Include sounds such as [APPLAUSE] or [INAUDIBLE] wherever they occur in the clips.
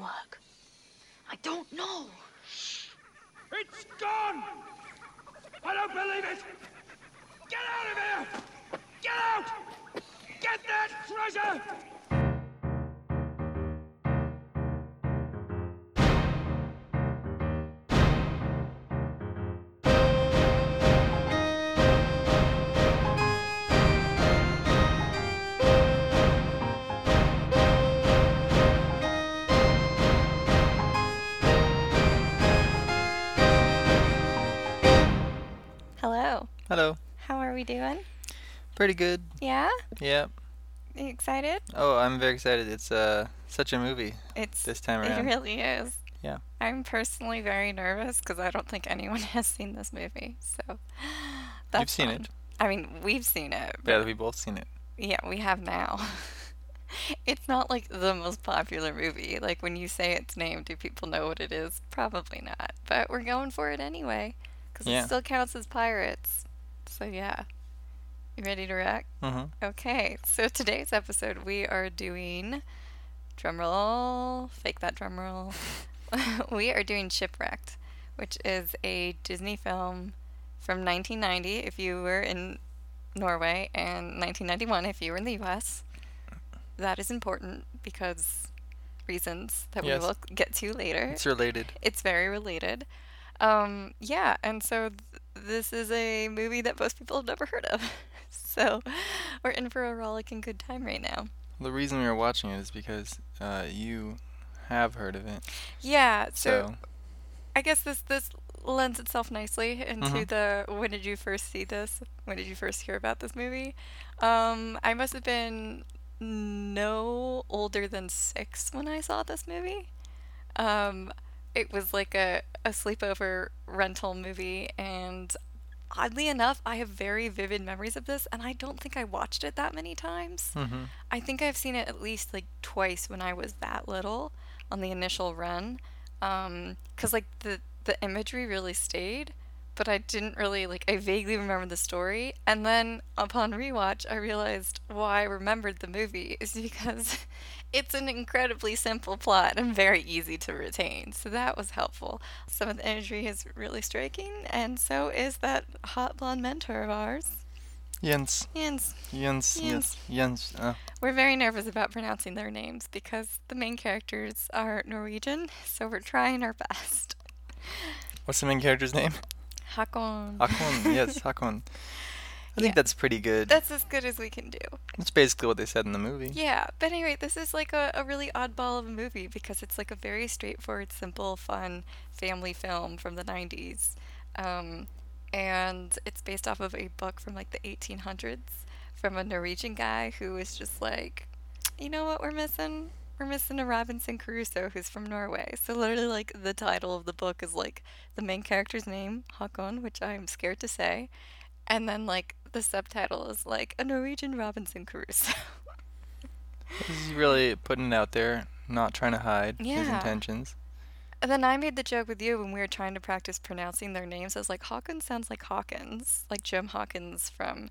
work? I don't know. It's gone! I don't believe it! Get out of here! Get out! Get that treasure! Hello. How are we doing? Pretty good. Yeah? Yeah. You excited? Oh, I'm very excited. It's uh such a movie It's this time around. it really is. Yeah. I'm personally very nervous because I don't think anyone [LAUGHS] has seen this movie. So that's You've seen fun. it. I mean, we've seen it. Yeah, we both seen it. yeah, we have now. [LAUGHS] it's not like the most popular movie. Like when you say its name, do people know what it is? Probably not. But we're going for it anyway because Yeah. it still counts as pirates. So yeah. You ready to wreck? Mm-hmm. Okay, so today's episode we are doing drumroll, fake that drumroll. [LAUGHS] we are doing Shipwrecked, which is a Disney film from 1990 if you were in Norway and 1991 if you were in the US. That is important because reasons that Yes. we will get to later. It's related. It's very related. Um, yeah, and so th- this is a movie that most people have never heard of. [LAUGHS] so we're in for a rollicking good time right now. The reason we were watching it is because uh, you have heard of it. Yeah, so, So, I guess this this lends itself nicely into Mhm. the when did you first see this? When did you first hear about this movie? Um, I must have been no older than six when I saw this movie. Um, it was like a, a sleepover rental movie, and oddly enough, I have very vivid memories of this, and I don't think I watched it that many times. mm-hmm. I think I've seen it at least like twice when I was that little on the initial run. Um, 'cause like the the imagery really stayed, but I didn't really like I vaguely remember the story. And then upon rewatch, I realized why I remembered the movie is because [LAUGHS] it's an incredibly simple plot and very easy to retain. So that was helpful. Some of the imagery is really striking, and so is that hot blonde mentor of ours. Jens. Jens. Jens. Yes. Jens. Uh, We're very nervous about pronouncing their names because the main characters are Norwegian, so we're trying our best. what's the main character's name? Hakon. Hakon. yes, [LAUGHS] Hakon. I think Yeah. that's pretty good. That's as good as we can do. That's basically what they said in the movie. Yeah, but anyway, this is like a, a really oddball of a movie because it's like a very straightforward, simple, fun family film from the 90s. Um, and it's based off of a book from like the 1800s from a Norwegian guy who was just like, you know what we're missing? We're missing a Robinson Crusoe who's from Norway. So literally, like the title of the book is like the main character's name, Hakon, which I'm scared to say, and then like the subtitle is like a Norwegian Robinson Crusoe. He's really putting it out there, not trying to hide his intentions. And then I made the joke with you when we were trying to practice pronouncing their names. I was like, Hawkins sounds like Hawkins, like Jim Hawkins from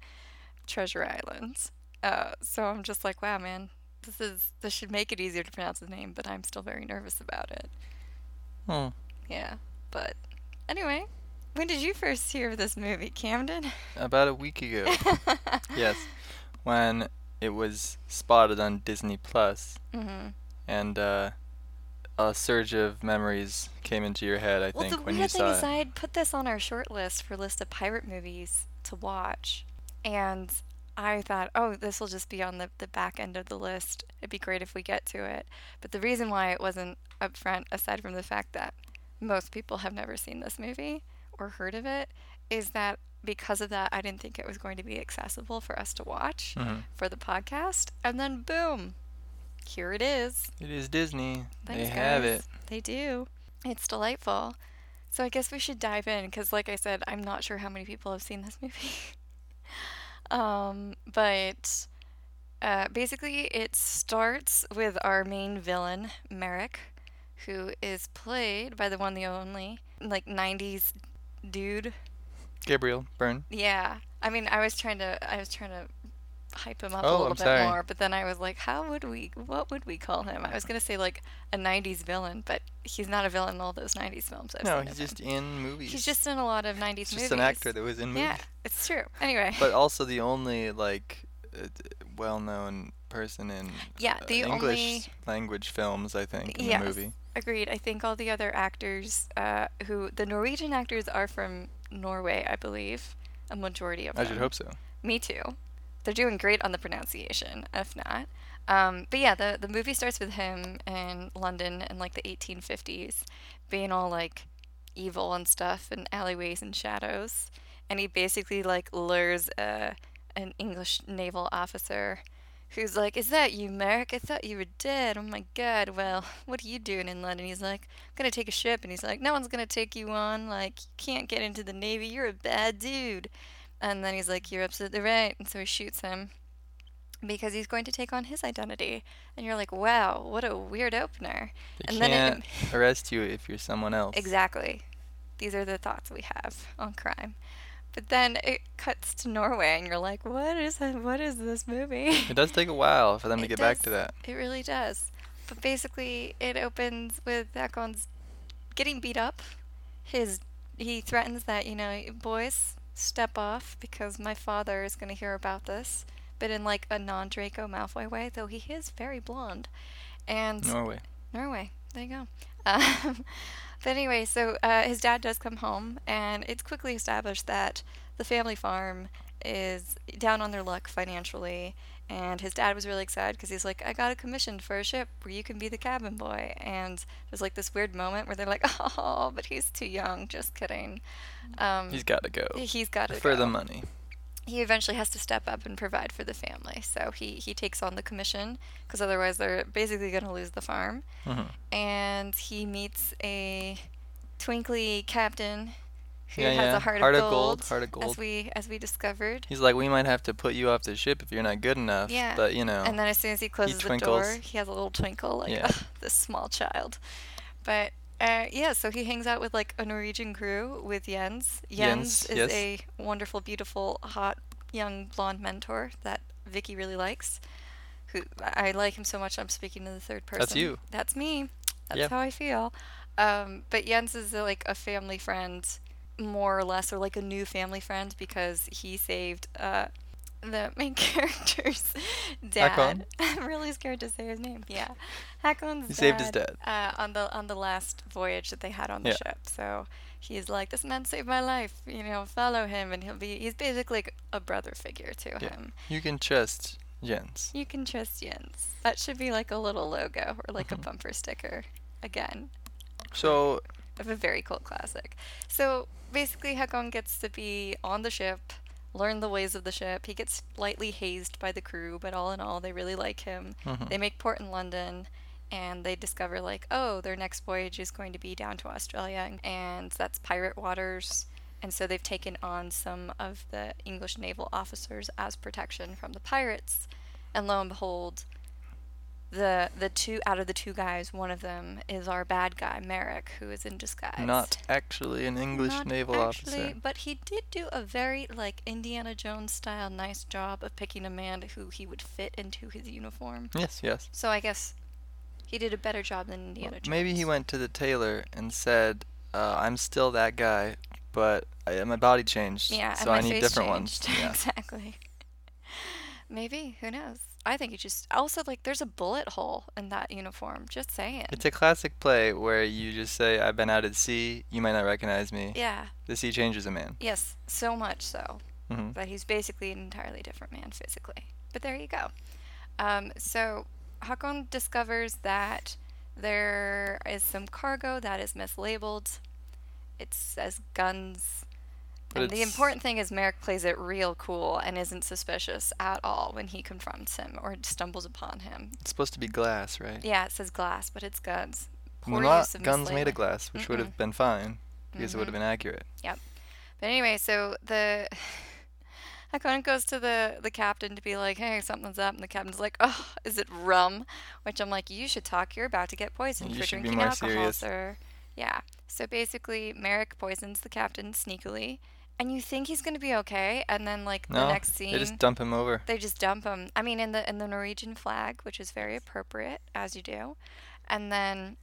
Treasure Island. Uh, so I'm just like, wow, man, this is this should make it easier to pronounce his name, but I'm still very nervous about it. Hmm. Yeah, but anyway, when did you first hear of this movie, Camden? About a week ago. [LAUGHS] yes. When it was spotted on Disney Plus. hmm and uh, a surge of memories came into your head. I Well, think when you saw. the weird thing is. I had put this on our short list for list of pirate movies to watch, and I thought, oh, this will just be on the, the back end of the list. It'd be great if we get to it. But the reason why it wasn't up front, aside from the fact that most people have never seen this movie or heard of it, is that because of that, I didn't think it was going to be accessible for us to watch Mhm. for the podcast. And then, boom, here it is. It is Disney. Thanks, they have guys. it. They do. It's delightful. So I guess we should dive in because, like I said, I'm not sure how many people have seen this [LAUGHS] movie. um, but uh, basically, it starts with our main villain, Merrick, who is played by the one, the only, like 90s dude. Gabriel Byrne. Yeah. I mean, I was trying to, I was trying to hype him up Oh, a little I'm bit sorry. more. But then I was like, how would we? What would we call him? I was gonna say like a '90s villain, but he's not a villain in all those '90s films. I've No, he's just him. in movies. He's just in a lot of '90s He's movies. just an actor that was in movies. Yeah, it's true. Anyway. But also the only like uh, well-known person in Yeah, uh, the English only- language films, I think, in yes, the movie. Agreed. I think all the other actors, uh, who the Norwegian actors are from Norway, I believe, a majority of them. I should hope so. Me too. They're doing great on the pronunciation, if not. Um, but yeah, the the movie starts with him in London in like the 1850s, being all like evil and stuff in alleyways and shadows, and he basically like lures uh, an English naval officer. Who's like, is that you, Merrick? I thought you were dead. Oh my god. Well, what are you doing in London? He's like, I'm gonna take a ship. And he's like, no one's gonna take you on. Like, you can't get into the Navy. You're a bad dude. And then he's like, You're absolutely right. And so he shoots him because he's going to take on his identity. And you're like, Wow, what a weird opener. They and then can't it, [LAUGHS] arrest you if you're someone else. exactly. These are the thoughts we have on crime. But then it cuts to Norway, and you're like, What is that? What is this movie? It does take a while for them to It get back to that. It really does. But basically, it opens with Akon's getting beat up. His he threatens that you know, boys, step off because my father is going to hear about this. But in like a non-Draco Malfoy way, though he is very blonde, and Norway. Norway. There you go. [LAUGHS] Um, but anyway, so uh, his dad does come home, and it's quickly established that the family farm is down on their luck financially. And his dad was really excited because he's like, I got a commission for a ship where you can be the cabin boy. And there's like this weird moment where they're like, [LAUGHS] oh, but he's too young. Just kidding. Um, He's got to go. he's got to go For go the money. He eventually has to step up and provide for the family. So he, he takes on the commission because otherwise they're basically going to lose the farm. Mhm. And he meets a twinkly captain who Yeah, has yeah. a heart, Heart of gold, gold, heart of gold. as we as we discovered. He's like, we might have to put you off the ship if you're not good enough. Yeah. But you know, And then as soon as he closes the door, he has a little twinkle, like Yeah. "Ugh, [LAUGHS] this small child. But uh, yeah, so he hangs out with like a Norwegian crew with Jens. Jens, Jens, is yes. a wonderful, beautiful, hot young blonde mentor that Vicky really likes. Who I like him so much. I'm speaking to the third person. That's you. That's me. That's Yeah. how I feel. Um, but Jens is uh, like a family friend, more or less, or like a new family friend because he saved uh, the main [LAUGHS] character's dad. Hakon? [LAUGHS] I'm really scared to say his name. Yeah, Hakon's He saved his dad. uh, on the on the last voyage that they had on the Yeah. ship. So he's like, "This man saved my life. You know, follow him, and he'll be." He's basically a brother figure to Yeah. him. you can trust Jens. You can trust Jens. That should be like a little logo or like Mm-hmm. a bumper sticker. Again, So of a very cool classic. So basically, Hakon gets to be on the ship, learn the ways of the ship. He gets slightly hazed by the crew, but all in all, they really like him. Mhm. They make port in London, and they discover like, oh, their next voyage is going to be down to Australia, and that's pirate waters. And so they've taken on some of the English naval officers as protection from the pirates. And lo and behold, the the two out of the two guys, one of them is our bad guy, Merrick, who is in disguise. not actually an English Not naval actually, officer. But he did do a very like Indiana Jones style nice job of picking a man who he would fit into his uniform. Yes, yes. So I guess he did a better job than Indiana Jones. Maybe he went to the tailor and said, uh, "I'm still that guy, but I, my body changed, Yeah, so I need different ones." changed. [LAUGHS] Yeah. exactly. [LAUGHS] Maybe who knows? I think he just also like there's a bullet hole in that uniform. Just saying. It's a classic play where you just say, "I've been out at sea. You might not recognize me. yeah. The sea changes a man." Yes. So much so. hmm that he's basically an entirely different man physically. But there you go. Um, so Hakon discovers that there is some cargo that is mislabeled. It says guns. But and the important thing is Merrick plays it real cool and isn't suspicious at all when he confronts him or stumbles upon him. It's supposed to be glass, right? Yeah, it says glass, but it's guns. Well, not guns made of glass, which would have been fine because it would have been accurate. Yep. But anyway, so the [LAUGHS] Hakon goes to the the captain to be like, "Hey, something's up," and the captain's like, "Oh, is it rum?" Which I'm like, "You should talk. You're about to get poisoned You for drinking alcohol, serious." sir." Yeah. So basically, Merrick poisons the captain sneakily, and you think he's gonna be okay, and then like No, the next scene they just dump him over. they just dump him. I mean, in the in the Norwegian flag, which is very appropriate, as you do, and then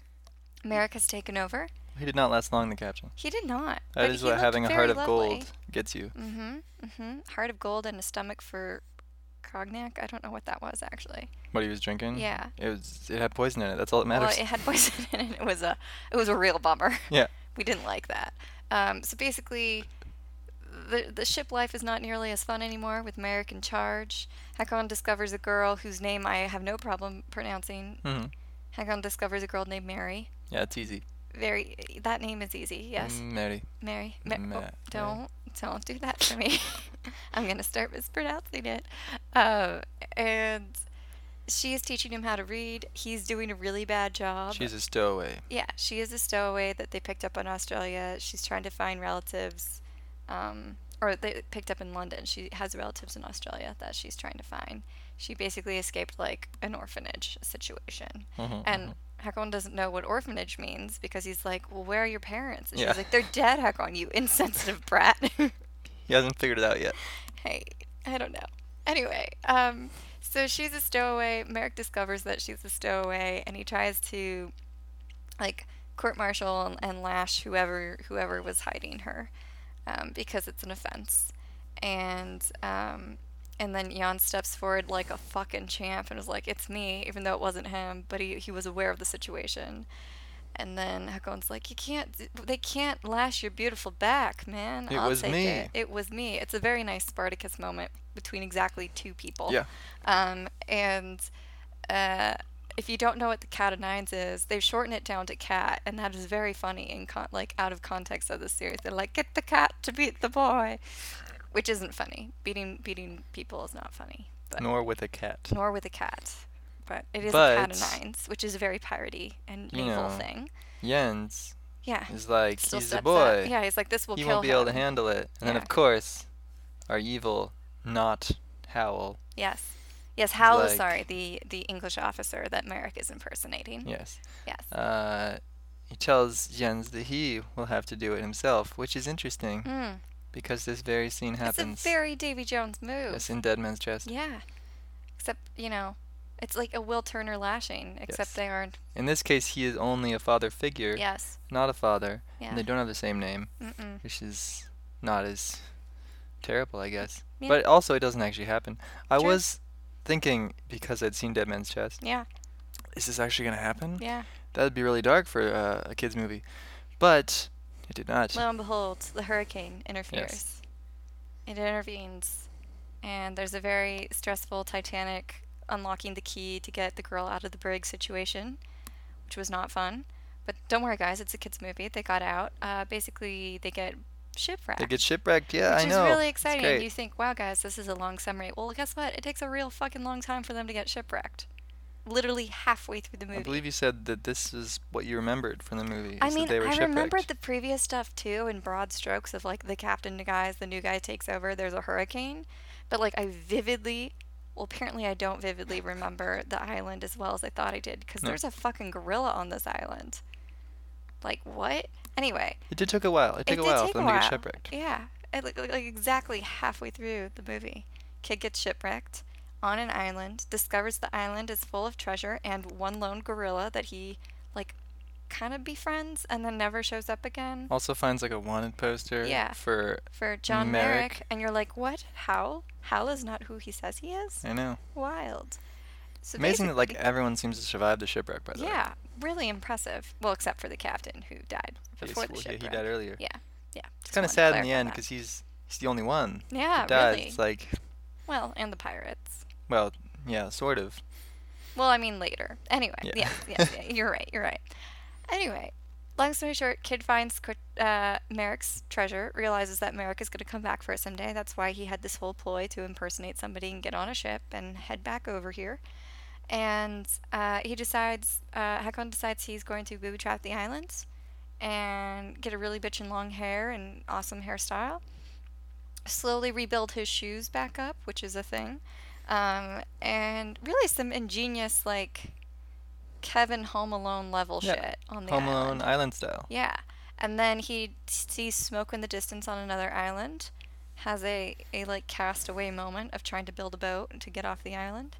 Merrick's taken over. He did not last long, the captain. He did not. That is what having a heart of lovely. gold gets you. Mm-hmm. Mm-hmm. Heart of gold and a stomach for cognac. I don't know what that was actually. What he was drinking. Yeah. It was. It had poison in it. That's all that matters. Well, it had poison [LAUGHS] in it. It was a it was a real bummer. yeah. [LAUGHS] We didn't like that. Um, so basically, the the ship life is not nearly as fun anymore with Merrick in charge. Hakon discovers a girl whose name I have no problem pronouncing. hmm Hakon discovers a girl named Mary. Yeah, it's easy. Very that name is easy. Yes, Mary. Mary. Ma- Ma- oh, don't don't do that to me. [LAUGHS] I'm gonna start mispronouncing it. Uh, and she is teaching him how to read. He's doing a really bad job. She's a stowaway. Yeah, she is a stowaway that they picked up in Australia. She's trying to find relatives, um, or they picked up in London. She has relatives in Australia that she's trying to find. She basically escaped like an orphanage situation, Mhm, and Hakon doesn't know what orphanage means because he's like, "Well, where are your parents?" And Yeah. she's like, "They're dead, Hakon, you insensitive brat." [LAUGHS] He hasn't figured it out yet. hey, I don't know. Anyway, um, so she's a stowaway. Merrick discovers that she's a stowaway, and he tries to, like, court martial and, and lash whoever whoever was hiding her, um, because it's an offense. And um, and then Jan steps forward like a fucking champ and is like, "It's me," even though it wasn't him, but he he was aware of the situation. And then Hakon's like, "You can't. They can't lash your beautiful back, man. It I'll was take me." It. It was me. It's a very nice Spartacus moment between exactly two people. Yeah. Um, and uh, if you don't know what the cat of nines is, they've shortened it down to cat, and that is very funny in con- like out of context of the series. They're like, "Get the cat to beat the boy," which isn't funny. Beating beating people is not funny, but Nor with a cat. nor with a cat. But it is a cat of nines, which is a very piratey and You know, thing. Jens Yeah. is like, Still he's a boy. up. Yeah, he's like, this will he won't be able to handle it. And then, of course, our evil, not Howl. Yes. Yes, Hal like- sorry, the the English officer that Merrick is impersonating. Yes. Yes. Uh, he tells Jens that he will have to do it himself, which is interesting Mm. because this very scene happens. It's a very Davy Jones move. yes, in Dead Man's Chest. Yeah. Except, you know, it's like a Will Turner lashing, except Yes. they aren't. In this case, he is only a father figure, Yes. not a father, Yeah. and they don't have the same name, Mm-mm. which is not as terrible, I guess. Yeah. But also, it doesn't actually happen. I was thinking because I'd seen Dead Man's Chest, Yeah. is this actually gonna happen? Yeah. That would be really dark for uh, a kids movie, but it did not. Lo and behold, the hurricane interferes. Yes. It intervenes, and there's a very stressful Titanic unlocking the key to get the girl out of the brig situation, which was not fun. But don't worry, guys, it's a kids' movie. They got out. Uh, basically, they get shipwrecked. They get shipwrecked. Yeah, which I know. is really exciting. You think, wow, guys, this is a long summary. Well, guess what? It takes a real fucking long time for them to get shipwrecked. Literally halfway through the movie. I believe you said that this is what you remembered from the movie. I mean, they were I remembered the previous stuff too in broad strokes of like the captain the guys, the new guy takes over, there's a hurricane. But like I vividly, well, apparently I don't vividly remember the island as well as I thought I did because No. there's a fucking gorilla on this island. Like what? Anyway, It did took a while. It it took did a while take for them to get shipwrecked. Yeah, it, like, like exactly halfway through the movie, kid gets shipwrecked on an island, discovers the island is full of treasure and one lone gorilla that he like kind of befriends and then never shows up again Also finds like a wanted poster Yeah. for for John Merrick. Merrick. and you're like, what? Hal? Hal is not who he says he is. I know. Wild. So Amazing that like everyone seems to survive the shipwreck by the way. yeah, really impressive. Well, except for the captain who died before the well, yeah, he died earlier. Yeah, yeah. It's kind of sad in the end because he's he's the only one yeah, that dies. really. It's like, well, and the pirates. well, yeah, sort of. Well, I mean later. Anyway, Yeah. yes, yes, yeah, [LAUGHS] you're right, you're right. Anyway, long story short, kid finds uh, Merrick's treasure, realizes that Merrick is going to come back for it someday. That's why he had this whole ploy to impersonate somebody and get on a ship and head back over here. And uh, he decides, uh, Hakon decides he's going to booby trap the islands and get a really bitchin' long hair and awesome hairstyle. Slowly rebuild his shoes back up, which is a thing. Um, and really some ingenious, like, Kevin Home Alone level Yeah, shit on the Home island. Alone Island style. Yeah. And then he sees smoke in the distance on another island, has a, a like castaway moment of trying to build a boat to get off the island.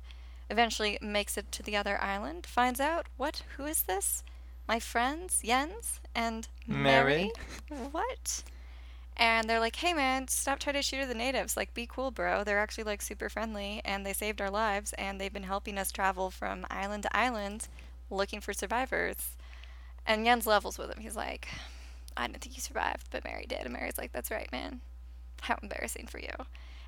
Eventually makes it to the other island, finds out, what? Who is this? My friends, Jens and Mary? Mary? What? And they're like, hey man, stop trying to shoot at the natives. Like, be cool, bro. They're actually like super friendly and they saved our lives and they've been helping us travel from island to island looking for survivors. And Jens levels with him. He's like, I didn't think you survived, but Mary did. And Mary's like, that's right, man. How embarrassing for you.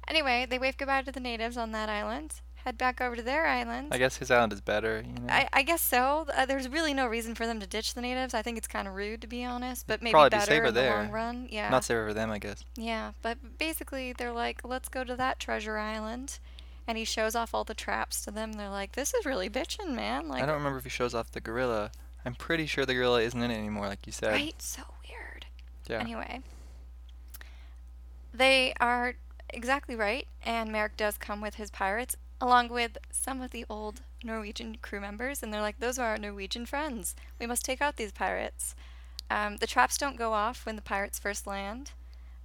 Anyway, they wave goodbye to the natives on that island, head back over to their island. I guess his island is better, you know. I, I guess so. Uh, there's really no reason for them to ditch the natives. I think it's kind of rude, to be honest, but maybe Probably be better safer in the there. long run. Yeah. Not safer for them, I guess. Yeah, but basically they're like, let's go to that treasure island. And he shows off all the traps to them. They're like, this is really bitchin', man. Like, I don't remember if he shows off the gorilla. I'm pretty sure the gorilla isn't in it anymore, like you said. right? So weird. Yeah. Anyway, they are exactly right, and Merrick does come with his pirates, along with some of the old Norwegian crew members, and they're like, those are our Norwegian friends. We must take out these pirates. Um, the traps don't go off when the pirates first land.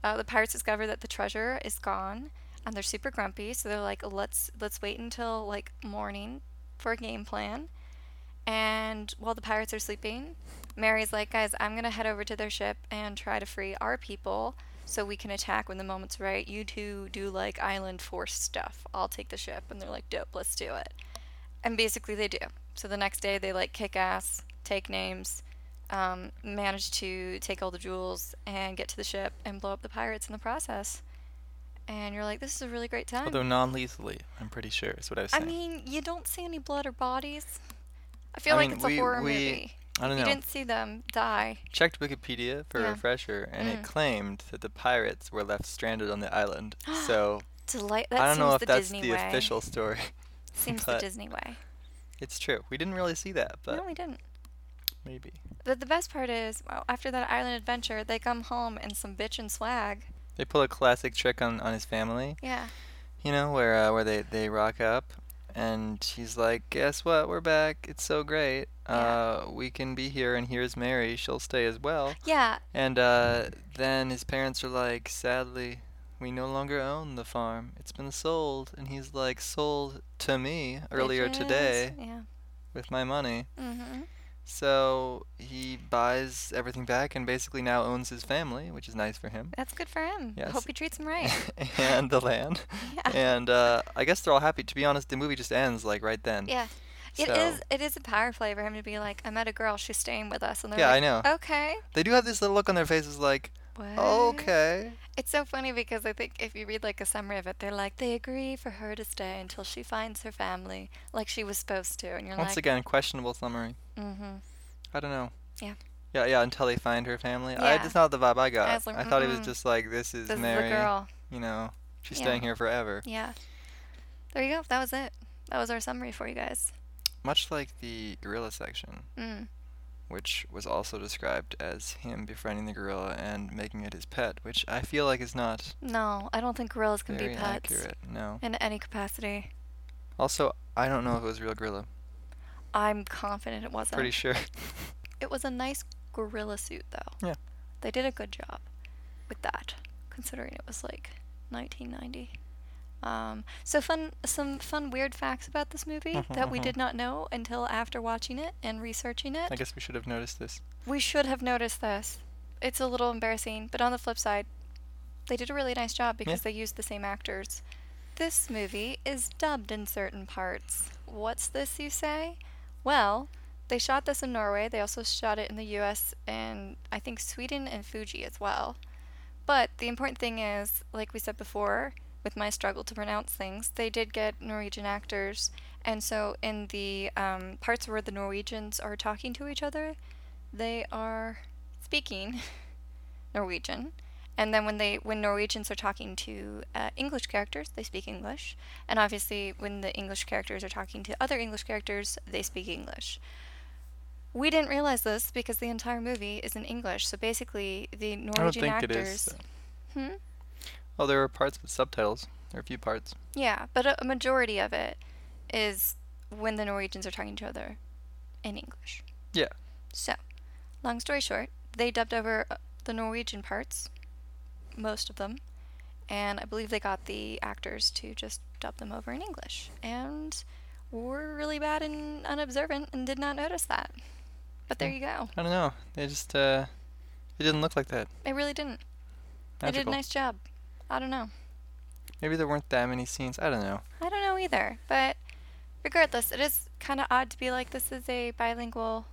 Uh, the pirates discover that the treasure is gone, and they're super grumpy. So they're like, let's let's wait until like morning for a game plan. And while the pirates are sleeping, Mary's like, guys, I'm gonna head over to their ship and try to free our people so we can attack when the moment's right. You two do like island force stuff. I'll take the ship. And they're like, dope, let's do it. And basically they do. So the next day they like kick ass, take names, um, manage to take all the jewels and get to the ship and blow up the pirates in the process. And you're like, this is a really great time. Although non-lethally, I'm pretty sure is what I was saying. I mean, you don't see any blood or bodies. I feel I like mean, it's a we- horror we- movie. I don't You know. didn't see them die. Checked Wikipedia for Yeah. a refresher, and it Mm. claimed that the pirates were left stranded on the island. [GASPS] so Delight. That I don't seems know if the that's Disney the way. official story. [LAUGHS] Seems the Disney way. It's true. We didn't really see that, but no, we didn't. maybe. But the best part is, well, after that island adventure, they come home in some bitch and swag. They pull a classic trick on, on his family, Yeah. you know, where uh, where they, they rock up, and he's like, "Guess what? We're back. It's so great. Uh, we can be here, and here's Mary. She'll stay as well." Yeah. And uh, then his parents are like, "Sadly, we no longer own the farm. It's been sold." And he's like, "Sold to me earlier today Yeah. with my money." Mm-hmm. So he buys everything back and basically now owns his family, which is nice for him. That's good for him. Yes. Hope he treats him right. [LAUGHS] and the land. [LAUGHS] yeah. And uh, I guess they're all happy. To be honest, the movie just ends like right then. Yeah. It So- is. It is a power play for him to be like, I met a girl. She's staying with us, and they're Yeah, like, I know. Okay. They do have this little look on their faces like, What? okay. It's so funny because I think if you read like a summary of it, they're like, they agree for her to stay until she finds her family, like she was supposed to, and you're Once like, again, questionable summary. mm-hmm. I don't know. Yeah. Yeah, yeah, until they find her family. I, Yeah. that's not the vibe I got. I, like, thought it was just like, this is This Mary. is girl. You know, she's Yeah. staying here forever. Yeah. There you go. That was it. That was our summary for you guys. Much like the gorilla section, Mm. which was also described as him befriending the gorilla and making it his pet, which I feel like is not No, I don't think gorillas can be pets accurate. No. in any capacity. Also, I don't know if it was a real gorilla. I'm confident it wasn't. Pretty sure. [LAUGHS] It was a nice gorilla suit, though. Yeah. They did a good job with that, considering it was like 1990. Um, so fun, some fun weird facts about this movie Mhm, that we mhm. did not know until after watching it and researching it. I guess we should have noticed this. We should have noticed this. It's a little embarrassing, but on the flip side, they did a really nice job because they used the same actors. This movie is dubbed in certain parts. What's this, you say? Well, they shot this in Norway. They also shot it in the US and I think Sweden and Fiji as well. But the important thing is, like we said before, with my struggle to pronounce things, they did get Norwegian actors. And so in the um, parts where the Norwegians are talking to each other, they are speaking [LAUGHS] Norwegian. And then when they when Norwegians are talking to uh, English characters, they speak English. And obviously, when the English characters are talking to other English characters, they speak English. We didn't realize this because the entire movie is in English. So basically, the I don't Norwegian think actors. it is. Hmm? Oh, there were parts with subtitles. There are a few parts. Yeah, but a, a majority of it is when the Norwegians are talking to each other in English. Yeah. So, long story short, they dubbed over uh, the Norwegian parts, most of them, and I believe they got the actors to just dub them over in English. And were really bad and unobservant and did not notice that. But there you go. I don't know. They just uh, it didn't look like that. They really didn't. Magical. They did a nice job. I don't know. Maybe there weren't that many scenes. I don't know. I don't know either. But regardless, it is kind of odd to be like, this is a bilingual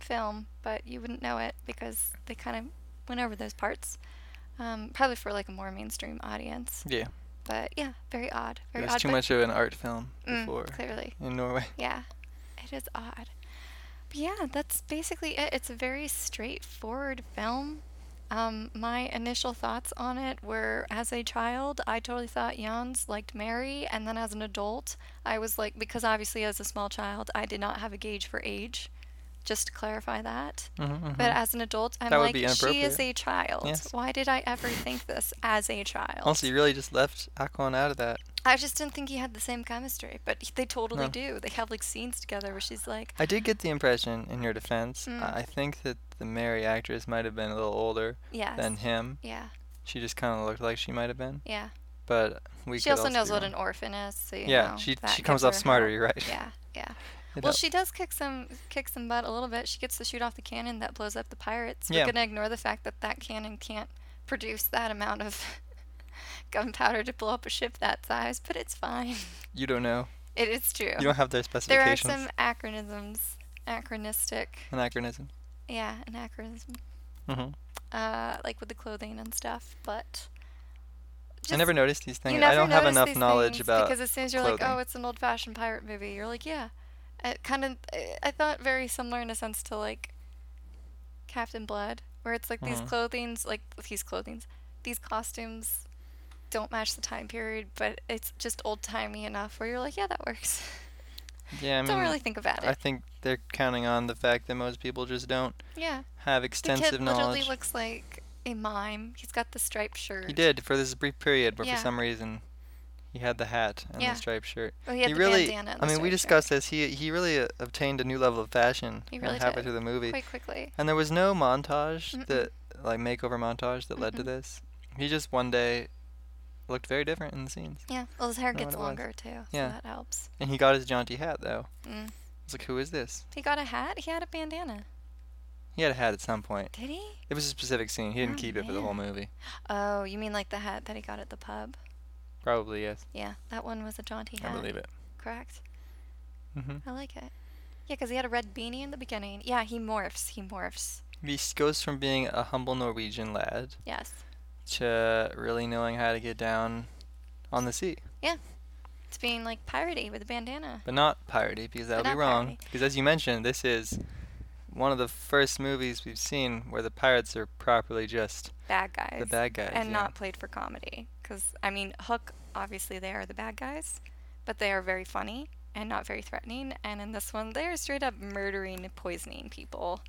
film, but you wouldn't know it because they kind of went over those parts. Um, probably for like a more mainstream audience. Yeah, But yeah, very odd. it Very was odd. too much of an art film Mm, before clearly. in Norway. [LAUGHS] Yeah, it is odd. But yeah, that's basically it. It's a very straightforward film. Um, my initial thoughts on it were as a child, I totally thought Jans liked Mary, and then as an adult, I was like, because obviously as a small child, I did not have a gauge for age, just to clarify that. hmm But as an adult, I'm That like, she is a child. Yes. Why did I ever think this as a child? Also, you really just left Akon out of that. I just didn't think he had the same chemistry, but he- they totally No. do. They have like scenes together where she's like, I did get the impression, in your defense, Mm. I think that the Mary actress might have been a little older yes. than him. Yeah, She just kind of looked like she might have been, yeah. but we. she could also knows what an orphan is, so you Yeah, know, she she comes off smarter. help. You're right. Yeah, yeah. [LAUGHS] It Well, helps. she does kick some kick some butt a little bit. She gets to shoot off the cannon that blows up the pirates. Yeah. We're gonna ignore the fact that that cannon can't produce that amount of gunpowder to blow up a ship that size, but it's fine. You don't know. It is true. You don't have their specifications. there are some anachronisms, anachronistic. Anachronism. Yeah, anachronism. hmm Uh, like with the clothing and stuff, but. I never noticed these things. I don't have enough knowledge about. because as soon as you're like, oh, it's an old-fashioned pirate movie, you're like, yeah. It kind of, I thought very similar in a sense to like Captain Blood, where it's like these Mhm. clothings, like these clothings, these costumes don't match the time period, but it's just old-timey enough where you're like, yeah, that works. yeah, [LAUGHS] I mean, don't really think about it. I think they're counting on the fact that most people just don't yeah, have extensive the kid literally looks like a mime. He's got the striped shirt. He did for this brief period, but Yeah. for some reason he had the hat and Yeah. the striped shirt. Oh, he had he really, I mean, we striped shirt. discussed this. He he really uh, obtained a new level of fashion He really and halfway did. through the movie. quite quickly. And there was no montage Mm-mm. that like makeover montage that led to this. He just one day looked very different in the scenes. Yeah, well, his hair gets longer too, so Yeah. that helps. And he got his jaunty hat though. Mm. I was like, who is this? He got a hat. He had a bandana. He had a hat at some point. Did he? It was a specific scene. He didn't Oh, keep it for the whole movie. Oh, you mean like the hat that he got at the pub? Probably yes. Yeah, that one was a jaunty hat. I believe it. Correct. hmm I like it. Yeah, because he had a red beanie in the beginning. Yeah, he morphs. He morphs. He goes from being a humble Norwegian lad Yes. To really knowing how to get down on the sea. Yeah. It's being like piratey with a bandana. But not piratey, because that would be wrong. piratey. Because as you mentioned, this is one of the first movies we've seen where the pirates are properly just Bad guys. the bad guys. and yeah. not played for comedy. Because, I mean, Hook, obviously they are the bad guys, but they are very funny and not very threatening. And in this one, they are straight up murdering poisoning people.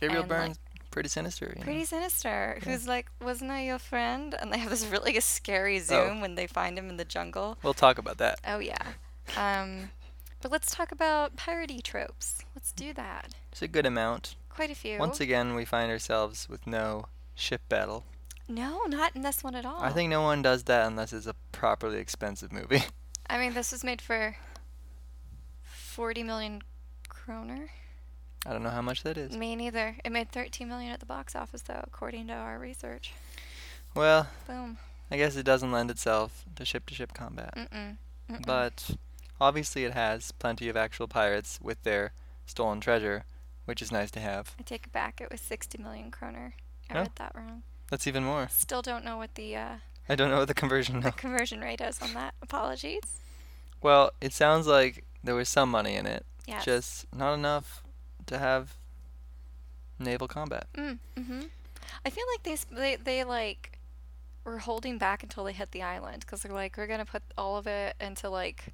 Gabriel Byrne's, pretty sinister. You Pretty know? sinister. Yeah. Who's like, wasn't I your friend? And they have this really [LAUGHS] scary Oh. zoom when they find him in the jungle. We'll talk about that. Oh yeah. Um, but let's talk about parody tropes. Let's do that. It's a good amount. Quite a few. Once again, we find ourselves with no ship battle. no, not in this one at all. I think no one does that unless it's a properly expensive movie. I mean, this was made for forty million kroner. I don't know how much that is. Me neither. It made thirteen million at the box office, though, according to our research. Well, Boom. I guess it doesn't lend itself to ship-to-ship combat. Mm-mm. Mm-mm. But obviously it has plenty of actual pirates with their stolen treasure, which is nice to have. I take it back. It was sixty million kroner. I Oh. read that wrong. That's even more. Still don't know what the uh, I don't know what the conversion the conversion rate is on that. Apologies. Well, it sounds like there was some money in it, Yes. just not enough to have naval combat. Mm, hmm I feel like they, they they like were holding back until they hit the island because they're like we're gonna put all of it into like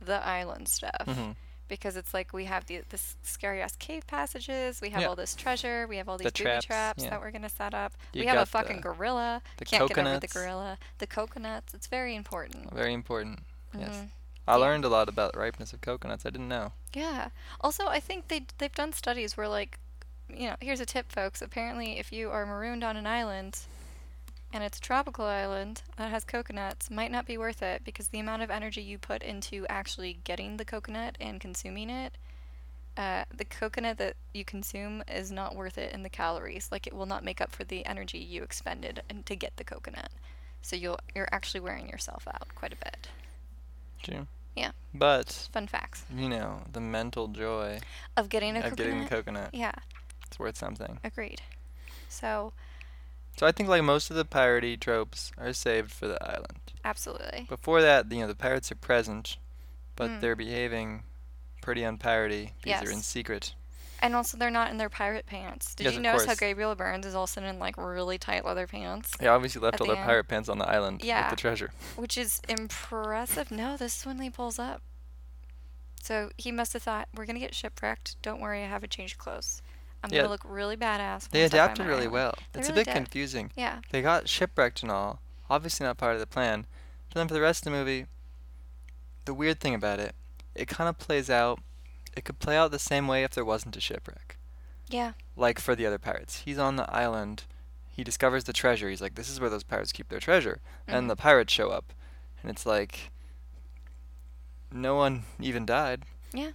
the island stuff Mhm. because it's like we have the this scary ass cave passages, we have Yeah. all this treasure, we have all The these booby traps, traps yeah. that we're gonna set up. You we have a fucking the- gorilla. the Can't get over the coconuts. gorilla. The coconuts. It's very important. Very important. Yes. Mhm. I Yeah. learned a lot about the ripeness of coconuts. I didn't know. Yeah. Also, I think they they've done studies where like you know, here's a tip, folks. Apparently, if you are marooned on an island and it's a tropical island that has coconuts, might not be worth it because the amount of energy you put into actually getting the coconut and consuming it, uh, the coconut that you consume is not worth it in the calories. Like it will not make up for the energy you expended to get the coconut. So you'll you're actually wearing yourself out quite a bit. True. Yeah. But Fun facts you know, the mental joy of getting a of coconut. getting the coconut. yeah, It's worth something. agreed. So So I think like most of the piratey tropes are saved for the island. absolutely. Before that, you know, the pirates are present, but Mm. they're behaving pretty unpiratey because they're in secret. And also, they're not in their pirate pants. Did Yes, you notice how. Gabriel Byrne's is also in like really tight leather pants, They obviously left all the their pirate pants on the island Yeah. with the treasure. which is impressive. No, this is when he pulls up. So he must have thought, "We're gonna get shipwrecked. Don't worry, I have a change of clothes. I'm Yeah. gonna look really badass." They once I find adapted really island." well. They it's really a bit did. confusing. Yeah, They got shipwrecked and all. Obviously not part of the plan. But then for the rest of the movie, the weird thing about it, it kind of plays out. It could play out the same way if there wasn't a shipwreck. yeah, Like for the other pirates, he's on the island. He discovers the treasure. He's like, "This is where those pirates keep their treasure." Mhm. And the pirates show up, and it's like, no one even died. yeah.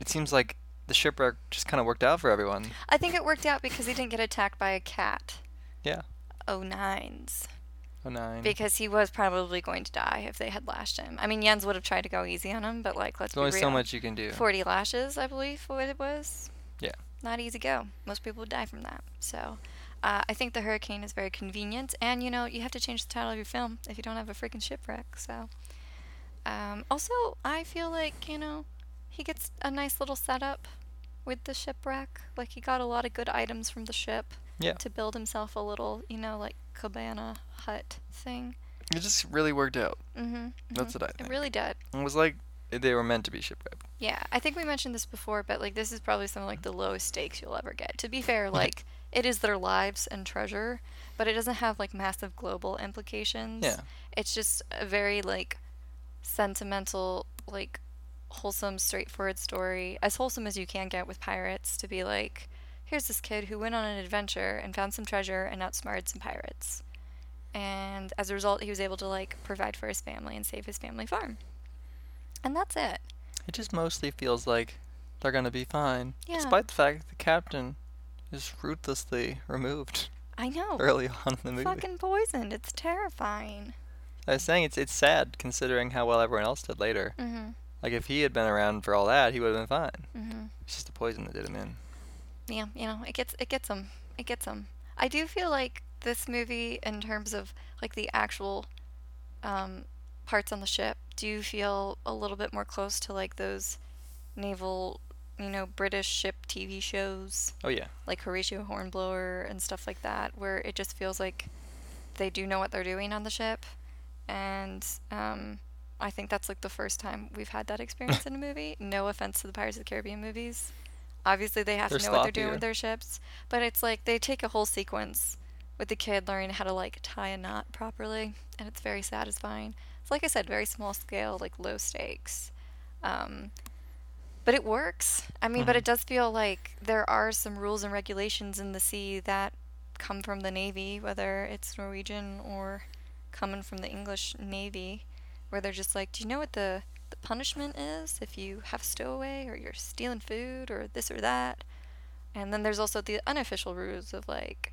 It seems like the shipwreck just kind of worked out for everyone. I think it worked out because he didn't get attacked by a cat. Yeah. Oh nines. Oh nine. Because he was probably going to die if they had lashed him. I mean, Jens would have tried to go easy on him, but like, let's There's only real. so much you can do. 40 lashes, I believe, what it was. Yeah. Not easy go. Most people would die from that. So, uh, I think the hurricane is very convenient, and you know, you have to change the title of your film if you don't have a freaking shipwreck. So, um, also, I feel like you know, he gets a nice little setup with the shipwreck. Like he got a lot of good items from the ship Yeah. to build himself a little, you know, like cabana hut thing. It just really worked out. Mm-hmm. That's what I think. It really did. It was like they were meant to be shipwrecked. Yeah, I think we mentioned this before, but like this is probably some of like the lowest stakes you'll ever get. To be fair, like it is their lives and treasure, but it doesn't have like massive global implications. Yeah. It's just a very like sentimental, like wholesome, straightforward story, as wholesome as you can get with pirates to be like, here's this kid who went on an adventure and found some treasure and outsmarted some pirates. And as a result, he was able to like provide for his family and save his family farm. And that's it. It just mostly feels like they're gonna be fine, Yeah. despite the fact that the captain is ruthlessly removed I know. early on in the movie. Fucking poisoned. It's terrifying. I was saying it's it's sad considering how well everyone else did later. Mm-hmm. Like if he had been around for all that, he would have been fine. Mm-hmm. It's just the poison that did him in. Yeah, you know, it gets it gets them. It gets them. I do feel like this movie, in terms of like the actual um, parts on the ship, do feel a little bit more close to like those naval, you know, British ship TV shows, Oh yeah. like Horatio Hornblower and stuff like that, where it just feels like they do know what they're doing on the ship, and um, I think that's like the first time we've had that experience [LAUGHS] in a movie. No offense to the Pirates of the Caribbean movies. Obviously, they have They're to know what they're doing with their ships, but it's like they take a whole sequence with the kid learning how to like tie a knot properly, and it's very satisfying. It's like I said, very small scale, like low stakes. Um, but it works. I mean, but Mhm. it does feel like there are some rules and regulations in the sea that come from the Navy, whether it's Norwegian or coming from the English Navy, where they're just like, do you know what the, the punishment is if you have a stowaway or you're stealing food or this or that? And then there's also the unofficial rules of like,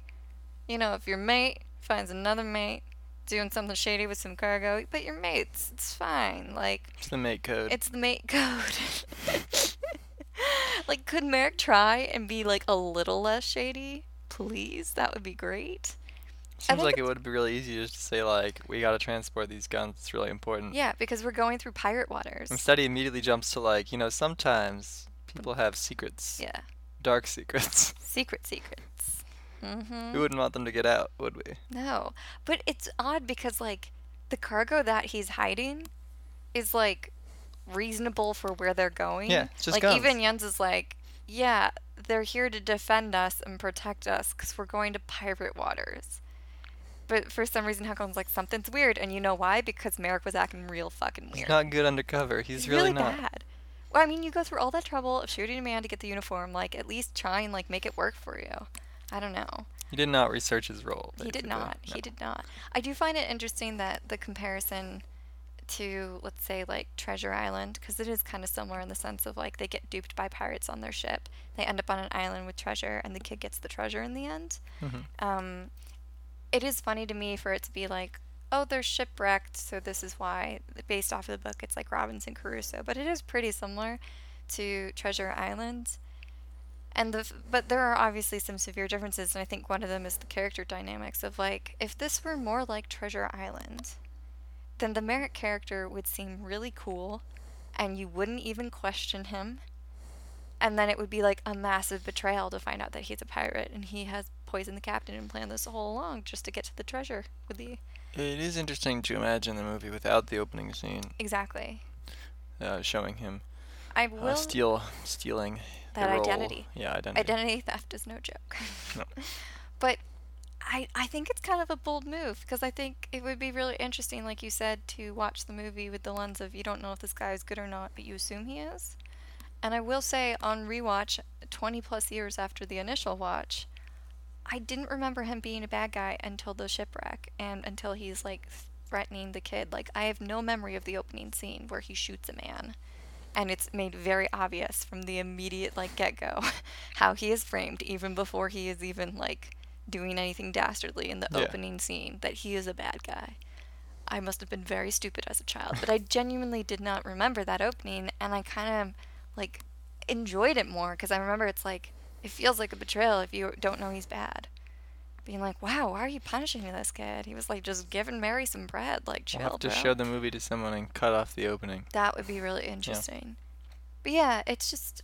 you know, if your mate finds another mate doing something shady with some cargo, but your mates, it's fine. Like, It's the mate code. it's the mate code. [LAUGHS] like, could Merrick try and be like a little less shady? Please, that would be great. Seems like it would be really easy just to say like, we gotta transport these guns. It's really important. Yeah, because we're going through pirate waters. Instead, he immediately jumps to like, you know, sometimes people have secrets, Yeah, dark secrets. [LAUGHS] secret secrets. Mm-hmm. we wouldn't want them to get out, would we? No, but it's odd because like the cargo that he's hiding is like reasonable for where they're going. Yeah, just like guns. even Jens is like, yeah, they're here to defend us and protect us because we're going to pirate waters. But for some reason, Huckle's like something's weird, and you know why? Because Merrick was acting real fucking weird. He's not good undercover. He's, He's really, not. bad. Well, I mean, you go through all that trouble of shooting a man to get the uniform. Like, at least try and like make it work for you. I don't know. He did not research his role. He did not. No. He did not. I do find it interesting that the comparison to, let's say, like Treasure Island, because it is kind of similar in the sense of like they get duped by pirates on their ship. They end up on an island with treasure, and the kid gets the treasure in the end. Mhm. Um, it is funny to me for it to be like, oh, they're shipwrecked, so this is why. Based off of the book, it's like Robinson Crusoe, but it is pretty similar to Treasure Island. And the but there are obviously some severe differences, and I think one of them is the character dynamics of like if this were more like Treasure Island, then the Merrick character would seem really cool, and you wouldn't even question him. And then it would be like a massive betrayal to find out that he's a pirate and he has poisoned the captain and planned this all along just to get to the treasure with the It is interesting to imagine the movie without the opening scene exactly. uh, showing him I uh, will steal, stealing the That role. identity. Yeah, identity. identity theft is no joke. No. [LAUGHS] But I I think it's kind of a bold move because I think it would be really interesting, like you said, to watch the movie with the lens of you don't know if this guy is good or not, but you assume he is. And I will say on rewatch, 20 plus years after the initial watch, I didn't remember him being a bad guy until the shipwreck and until he's like threatening the kid. Like I have no memory of the opening scene where he shoots a man. And it's made very obvious from the immediate like get-go [LAUGHS] how he is framed even before he is even like doing anything dastardly in the Yeah. opening scene that he is a bad guy. I must have been very stupid as a child, but I [LAUGHS] genuinely did not remember that opening and I kind of like enjoyed it more because I remember it's like it feels like a betrayal if you don't know he's bad. Being like, wow, why are you punishing me this kid? He was like just giving Mary some bread, like chill, We'll have to bro. show the movie to someone and cut off the opening. That would be [SIGHS] really interesting. Yeah. But yeah, it's just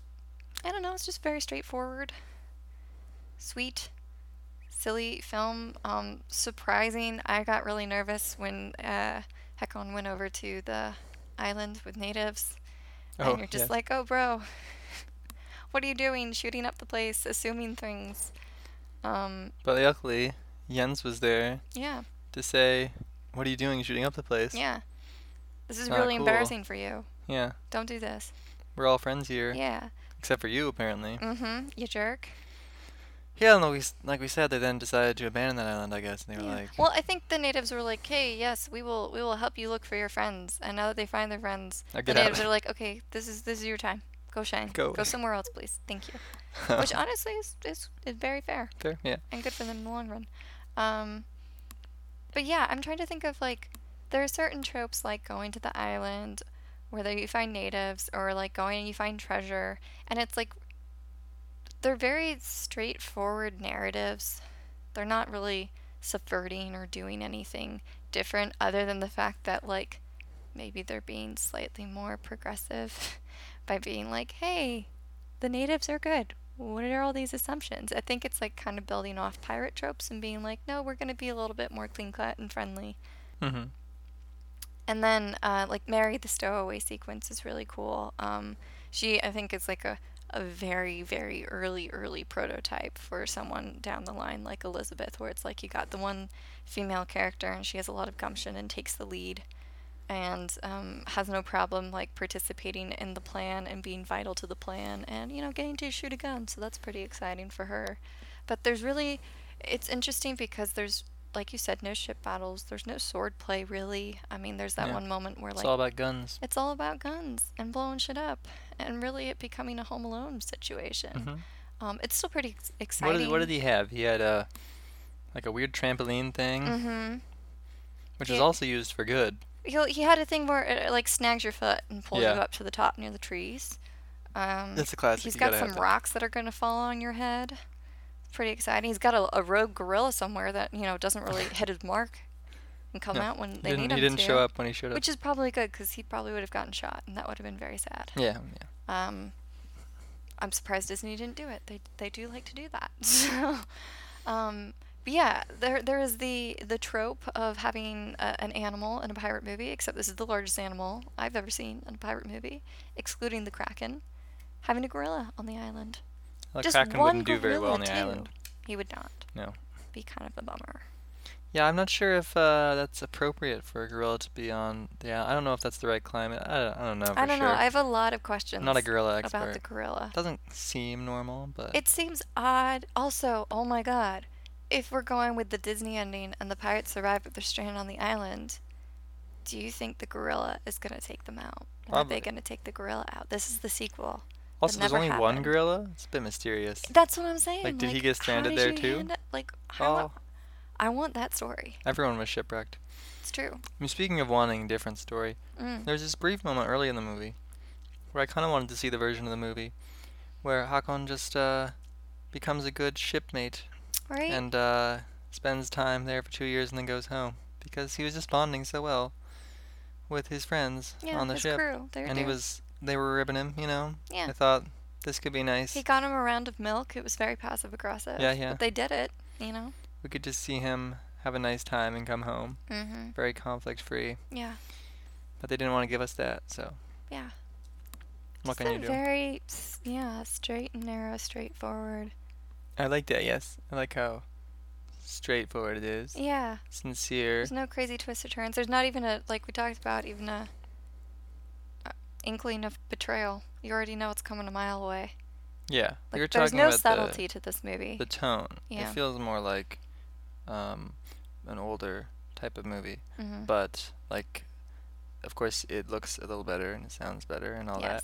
I don't know, it's just very straightforward. Sweet, silly film. Um, surprising. I got really nervous when uh Hakon went over to the island with natives. Oh, and you're just yeah. like, oh bro, what are you doing? Shooting up the place, assuming things. Um, But luckily, Jens was there yeah, to say, "What are you doing shooting up the place?" yeah. This is not really cool. embarrassing for you. Yeah, Don't do this. we're all friends here, Yeah. except for you apparently. Mm-hmm. You jerk. Yeah, no, we, like we said, they then decided to abandon that island. I guess and they were Yeah. like, well, I think the natives were like, "Hey, yes, we will. We will help you look for your friends." And now that they find their friends, the natives are like, "Okay, this is this is your time. Go shine. Go Go somewhere else, please. Thank you." [LAUGHS] Which honestly is, is is very fair "Fair, yeah." and good for them in the long run. Um, but yeah, I'm trying to think of like there are certain tropes like going to the island whether you find natives or like going and you find treasure, and it's like they're very straightforward narratives. They're not really subverting or doing anything different other than the fact that like maybe they're being slightly more progressive [LAUGHS] by being like, "Hey, the natives are good. What are all these assumptions?" I think it's like kind of building off pirate tropes and being like, "No, we're going to be a little bit more clean cut and friendly." Mm-hmm. And then, uh, like Mary, the stowaway sequence is really cool. Um, she, I think, is like a, a very, very early, early prototype for someone down the line like Elizabeth, where it's like you got the one female character and she has a lot of gumption and takes the lead and um, has no problem like participating in the plan and being vital to the plan and, you know, getting to shoot a gun. So that's pretty exciting for her. But there's really, it's interesting because there's like you said, no ship battles. There's no sword play really. I mean, there's that Yeah. one moment where like It's all about guns. it's all about guns and blowing shit up, and really it becoming a Home Alone situation. Mhm. Um, it's still pretty ex- What exciting. did, what did he have? He had a like a weird trampoline thing, Mm-hmm. which he- is also used for good. He he had a thing where it, like snags your foot and pulls Yeah. you up to the top near the trees. Um, That's a classic. He's got some rocks that are going to fall on your head. Pretty exciting. He's got a, a rogue gorilla somewhere that you know doesn't really [LAUGHS] hit his mark and come No, out when He they didn't, need he him didn't to. show up when he should have. Which is probably good because he probably would have gotten shot, and that would have been very sad. yeah, yeah. Um, I'm surprised Disney didn't do it. They they do like to do that. [LAUGHS] So, um, yeah, there there is the the trope of having a, an animal in a pirate movie. Except this is the largest animal I've ever seen in a pirate movie, excluding the kraken. Having a gorilla on the island. Well, Just Kraken one wouldn't do very well on the gorilla, island. He would not. No. Be kind of a bummer. Yeah, I'm not sure if uh, that's appropriate for a gorilla to be on. Yeah, I don't know if that's the right climate. I don't, I don't know for I don't sure. know. I have a lot of questions. I'm not a gorilla about the expert. gorilla. Doesn't seem normal, but It seems odd. Also, oh my god, if we're going with the Disney ending and the pirates survive but they're stranded on the island, do you think the gorilla is gonna take them out? Or are they gonna take the gorilla out? This is the sequel. also there's only one gorilla. It's a bit mysterious. That's what I'm saying. Like, did he get stranded there too? Like, how? Oh, I want that story. everyone was shipwrecked. It's true. I mean, speaking of wanting a different story, Mm. there's this brief moment early in the movie where I kind of wanted to see the version of the movie where Hakon just uh, becomes a good shipmate Right? and uh, spends time there for two years and then goes home because he was just bonding so well with his friends yeah, on the his ship, crew. They're and he was they were ribbing him. You know, Yeah. I thought this could be nice. He got him a round of milk. It was very passive aggressive. Yeah, yeah. But they did it, you know? we could just see him have a nice time and come home, Mm-hmm. very conflict free. Yeah. But they didn't want to give us that, so Yeah. what Just can you do? Very, yeah, straight and narrow, straightforward. I like that. Yes, I like how straightforward it is, Yeah. sincere. There's no crazy twists or turns. There's not even a, like we talked about, even a, a inkling of betrayal. You already know it's coming a mile away. Yeah, Like, you're there's talking no about subtlety to this movie. the the tone. Yeah. It feels more like um, an older type of movie, mm-hmm. but like, of course, it looks a little better and it sounds better and all yes. that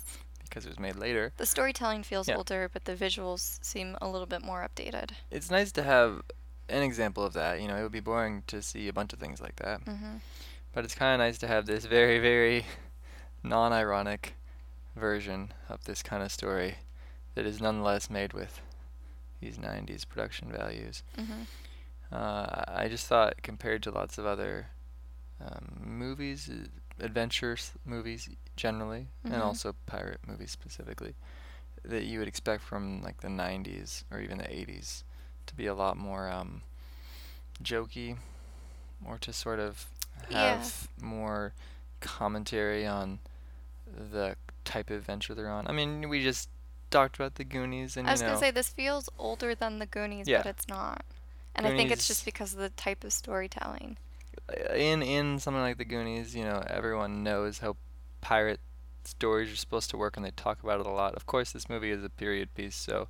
because it was made later. The storytelling feels Yeah. older, but the visuals seem a little bit more updated. It's nice to have an example of that. You know, it would be boring to see a bunch of things like that, Mm-hmm. but it's kind of nice to have this very, very [LAUGHS] non-ironic version of this kind of story that is nonetheless made with these 90s production values. Mm-hmm. Uh, I I just thought compared to lots of other um, movies, uh, adventure movies generally, Mhm. and also pirate movies specifically, that you would expect from like the 90s or even the 80s to be a lot more um, jokey or to sort of Yeah. have more commentary on the type of adventure they're on. I mean, we just talked about the Goonies and I was you know gonna say this feels older than the Goonies, Yeah. but it's not. And I think it's just because of the type of storytelling. In in something like the Goonies, you know, everyone knows how pirate stories are supposed to work, and they talk about it a lot. Of course, this movie is a period piece, so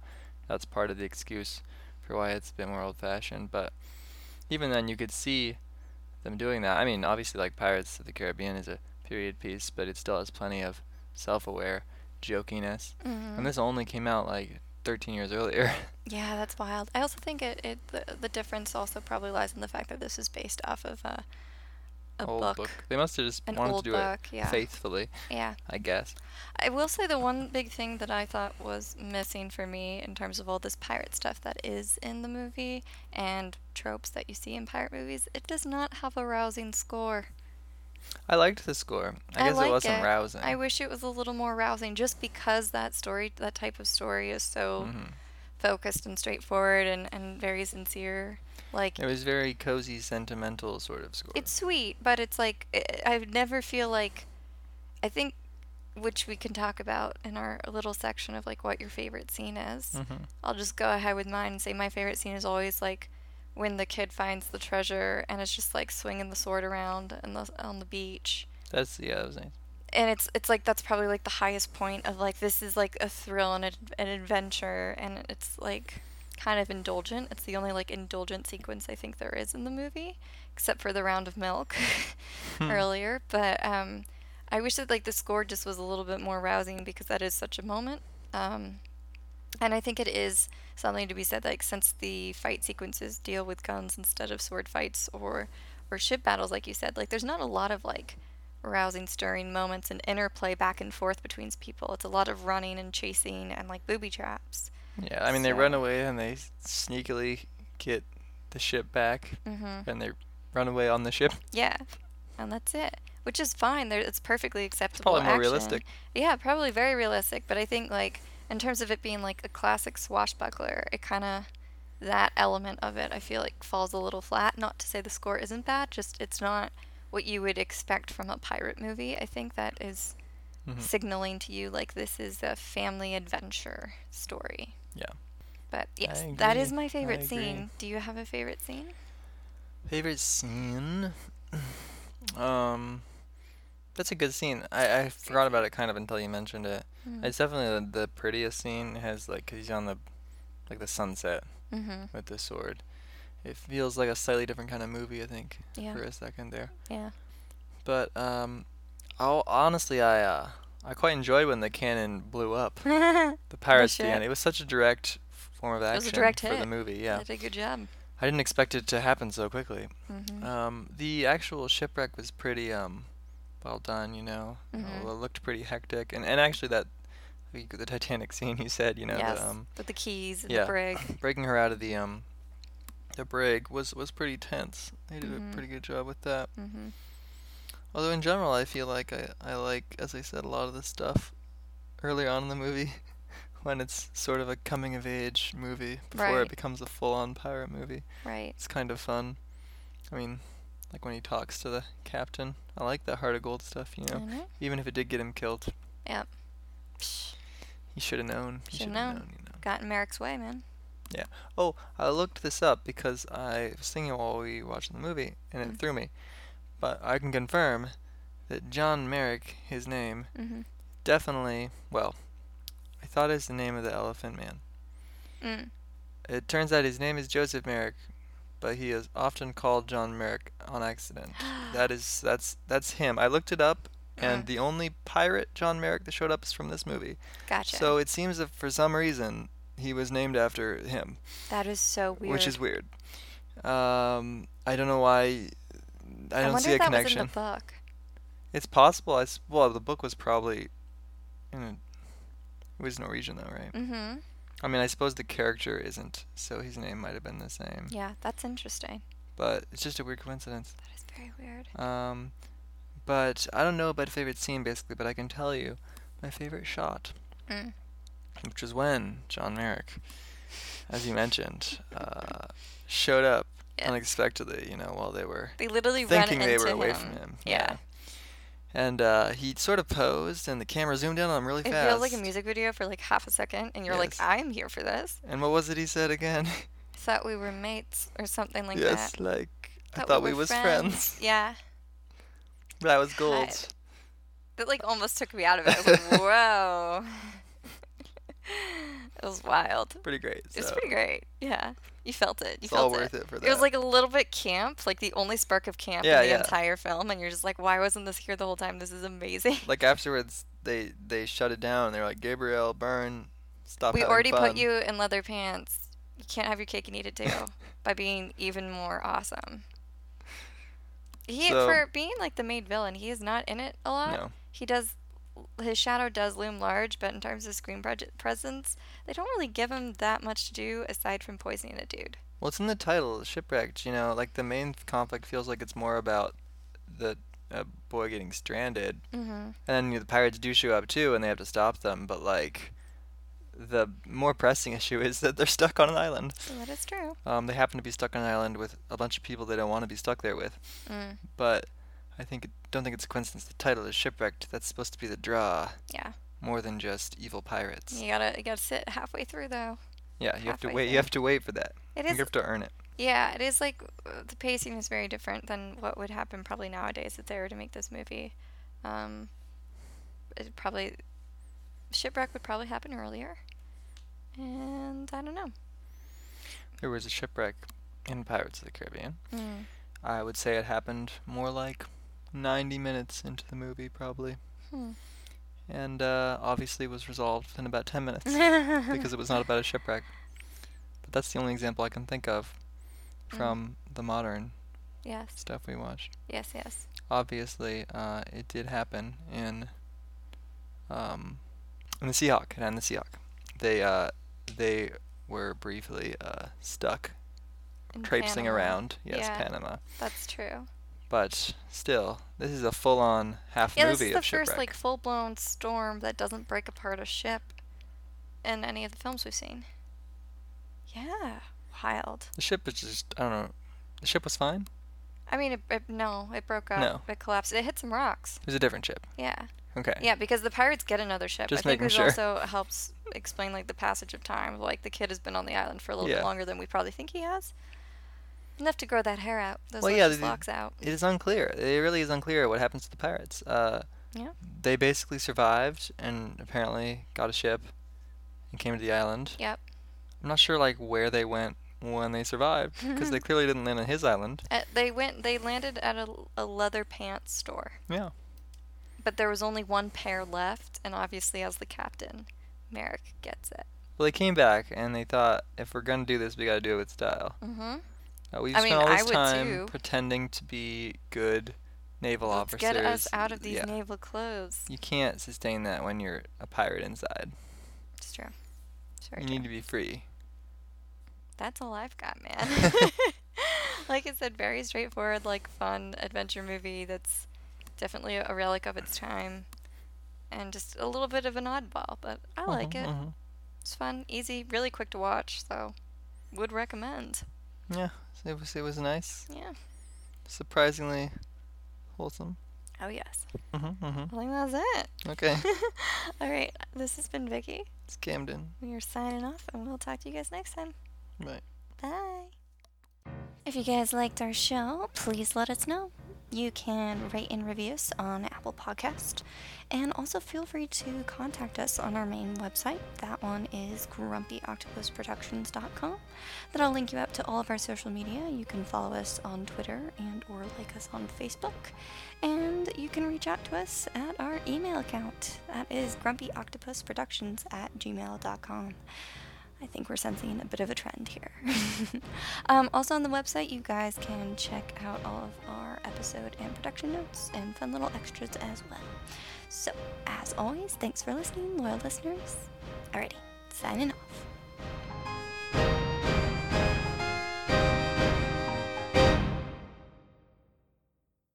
that's part of the excuse for why it's a bit more old-fashioned. But even then, you could see them doing that. I mean, obviously, like Pirates of the Caribbean is a period piece, but it still has plenty of self-aware jokiness. Mm-hmm. And this only came out like 13 years earlier. [LAUGHS] Yeah, that's wild. I also think it, it the, the difference also probably lies in the fact that this is based off of a, a old book, They must have just an wanted to do book. it Yeah, faithfully, yeah. I guess. I will say the one big thing that I thought was missing for me in terms of all this pirate stuff that is in the movie and tropes that you see in pirate movies, it does not have a rousing score. I liked the score. I, I guess like it wasn't it. rousing. I wish it was a little more rousing just because that story, that type of story is so Mhm. focused and straightforward and, and very sincere. Like, It was very cozy, sentimental sort of score. it's sweet, but it's like, I I never feel like, I think, which we can talk about in our little section of like what your favorite scene is. hmm I'll just go ahead with mine and say my favorite scene is always like when the kid finds the treasure and it's just like swinging the sword around and the, on the beach. That's yeah, that was nice. And it's it's like that's probably like the highest point of like this is like a thrill and ad- an adventure and it's like kind of indulgent. It's the only like indulgent sequence I think there is in the movie, except for the round of milk [LAUGHS] earlier. But um, I wish that like the score just was a little bit more rousing because that is such a moment. Um, and I think it is something to be said like since the fight sequences deal with guns instead of sword fights or or ship battles like you said, like there's not a lot of like rousing stirring moments and interplay back and forth between people. It's a lot of running and chasing and like booby traps. Yeah, I mean they run away and they sneakily get the ship back, Mhm. and they run away on the ship. Yeah. And that's it. Which is fine. There it's perfectly acceptable. Probably more action. realistic. Yeah, probably very realistic. But I think like in terms of it being like a classic swashbuckler, it kind of that element of it I feel like falls a little flat. Not to say the score isn't bad, just it's not what you would expect from a pirate movie. I think that is Mhm. signaling to you like this is a family adventure story. Yeah. But yes, that is my favorite scene. Do you have a favorite scene? Favorite scene? [CLEARS THROAT] um, that's a good scene. I, I forgot about it kind of until you mentioned it. Mm. It's definitely the, the prettiest scene. It has like 'cause he's on the like the sunset Mm-hmm. with the sword. It feels like a slightly different kind of movie. I think Yeah. for a second there. Yeah. But um, I'll, honestly, I uh, I quite enjoyed when the cannon blew up. [LAUGHS] The pirates at the end. It was such a direct form of action It was a direct for hit. the movie. Yeah, did a good job. I didn't expect it to happen so quickly. Mm-hmm. Um, the actual shipwreck was pretty um, well done. You know, Mhm. Uh, it looked pretty hectic, and and actually that the Titanic [LAUGHS] scene you said, you know, yes. the, um, With the keys and yeah. the brig. [LAUGHS] breaking her out of the um, the brig was was pretty tense. They did Mhm. a pretty good job with that. Mm-hmm. Although in general, I feel like I, I like, as I said, a lot of the stuff earlier on in the movie [LAUGHS] when it's sort of a coming of age movie before Right. it becomes a full on pirate movie. Right. It's kind of fun. I mean, like when he talks to the captain. I like that heart of gold stuff, you know. know. Even if it did get him killed, Yep. He should have known. He Shoulda known. known, you know. got in Merrick's way, man. Yeah. Oh, I looked this up because I was thinking while we were watching the movie, and it Mm. threw me. But I can confirm that John Merrick, his name, Mm-hmm. definitely, well, I thought it's the name of the Elephant Man. Mm. It turns out his name is Joseph Merrick, but he is often called John Merrick on accident. [GASPS] that is that's that's him. I looked it up, and Mm. the only pirate John Merrick that showed up is from this movie. Gotcha. So it seems that for some reason he was named after him, that is so weird. which is weird. Um, I don't know why. I don't see a connection. was in the book. It's possible. I s- well, the book was probably in a, it was Norwegian though, right? Mm-hmm. I mean, I suppose the character isn't, so his name might have been the same. Yeah, that's interesting. But it's just a weird coincidence. That is very weird. Um, but I don't know about favorite scene basically, but I can tell you my favorite shot, Mm. which was when John Merrick, as you mentioned, uh, showed up Yeah. unexpectedly. You know, while they were They literally thinking they were away him. from him. Yeah. And uh, he sort of posed, and the camera zoomed in on him really It fast. feels like a music video for like half a second, and you're like, I'm here for this. And what was it he said again? [LAUGHS] I thought we were mates or something like yes, that. Yes, like I Thought thought we, were was friends. Yeah. that was gold. God. That like almost took me out of it. I was like, [LAUGHS] whoa. [LAUGHS] it was wild. Pretty great. It was pretty great. Yeah. You felt it. You It's felt all it. worth it for that. It was like a little bit camp, like the only spark of camp Yeah, in the yeah. entire film, and you're just like, why wasn't this here the whole time? This is amazing. like [LAUGHS] afterwards they they shut it down. They're like Gabriel, Byrne, stop. we already fun." put you in leather pants. You can't have your cake and eat it too [LAUGHS] by being even more awesome. He So- for being like the main villain, he is not in it a lot. No. He does his shadow does loom large, but in terms of screen presence, they don't really give him that much to do aside from poisoning a dude. Well, it's in the title, shipwrecked. You know, like the main conflict feels like it's more about the uh, boy getting stranded, Mm-hmm. and then you know, the pirates do show up too, and they have to stop them. But like, the more pressing [LAUGHS] issue is that they're stuck on an island. That is true. Um, they happen to be stuck on an island with a bunch of people they don't want to be stuck there with. Mm, But I think don't think it's a coincidence. The title is shipwrecked. That's supposed to be the draw yeah. more than just evil pirates. You gotta you gotta sit halfway through though. Yeah, you have to wait. through. You have to wait for that. It You have to earn it. Yeah, it is like the pacing is very different than what would happen probably nowadays if they were to make this movie. Um, it probably shipwreck would probably happen earlier, and I don't know. There was a shipwreck in Pirates of the Caribbean. Mm. I would say it happened more like 90 minutes into the movie, probably. Hmm. And uh, obviously was resolved in about 10 minutes [LAUGHS] because it was not about a shipwreck. But that's the only example I can think of Mm. from the modern yes, stuff we watched. yes, yes. Obviously, uh, it did happen in um, in the Seahawk. And the Seahawk, they uh, they were briefly uh, stuck In traipsing Panama. around. Yes, Yeah. Panama. That's true. But still, this is a full-on half Yeah, this movie is the shipwreck. first like full-blown storm that doesn't break apart a ship in any of the films we've seen. Yeah, wild. the ship is just I don't know. The ship was fine. I mean, it, it, no, it broke up. No. It collapsed. It hit some rocks. It was a different ship. Yeah. Okay. Yeah, because the pirates get another ship. Just I think this sure. also helps explain like the passage of time. Like the kid has been on the island for a little Yeah. bit longer than we probably think he has. Enough to grow that hair out. Those Well, yeah, the- locks out. It is unclear. It really is unclear what happens to the pirates. Uh, Yeah. They basically survived and apparently got a ship and came to the island. Yep. I'm not sure like where they went when they survived because they [LAUGHS] clearly didn't land on his island. Uh, they went. They landed at a, a leather pants store, Yeah. but there was only one pair left, and obviously, as the captain, Merrick gets it. Well, they came back and they thought if we're gonna do this, we gotta do it with style. Mm-hmm. We I spent mean, all I this would time too. pretending to be good naval Let's officers. get us out of these yeah. naval clothes. You can't sustain that when you're a pirate inside. It's true. It's You true. need to be free. That's all I've got, man. [LAUGHS] [LAUGHS] like I said, very straightforward, like fun adventure movie that's definitely a relic of its time. And just a little bit of an oddball, but I like Mhm, it. mhm. It's fun, easy, really quick to watch, so would recommend. Yeah, it was it was nice. Yeah. Surprisingly wholesome. Oh yes. Mhm, mhm. I think that's it. Okay. [LAUGHS] All right. This has been Vicky. it's Camden. We are signing off, and we'll talk to you guys next time. Right. Bye. If you guys liked our show, please let us know. You can rate and review us on Apple Podcast, and also feel free to contact us on our main website. That one is grumpyoctopusproductions.com. That'll link you up to all of our social media. You can follow us on Twitter and or like us on Facebook, and you can reach out to us at our email account. That is grumpyoctopusproductions at gmail.com. I think we're sensing a bit of a trend here. [LAUGHS] um, also, on the website, you guys can check out all of our episode and production notes and fun little extras as well. So, as always, thanks for listening, loyal listeners. Alrighty, signing off.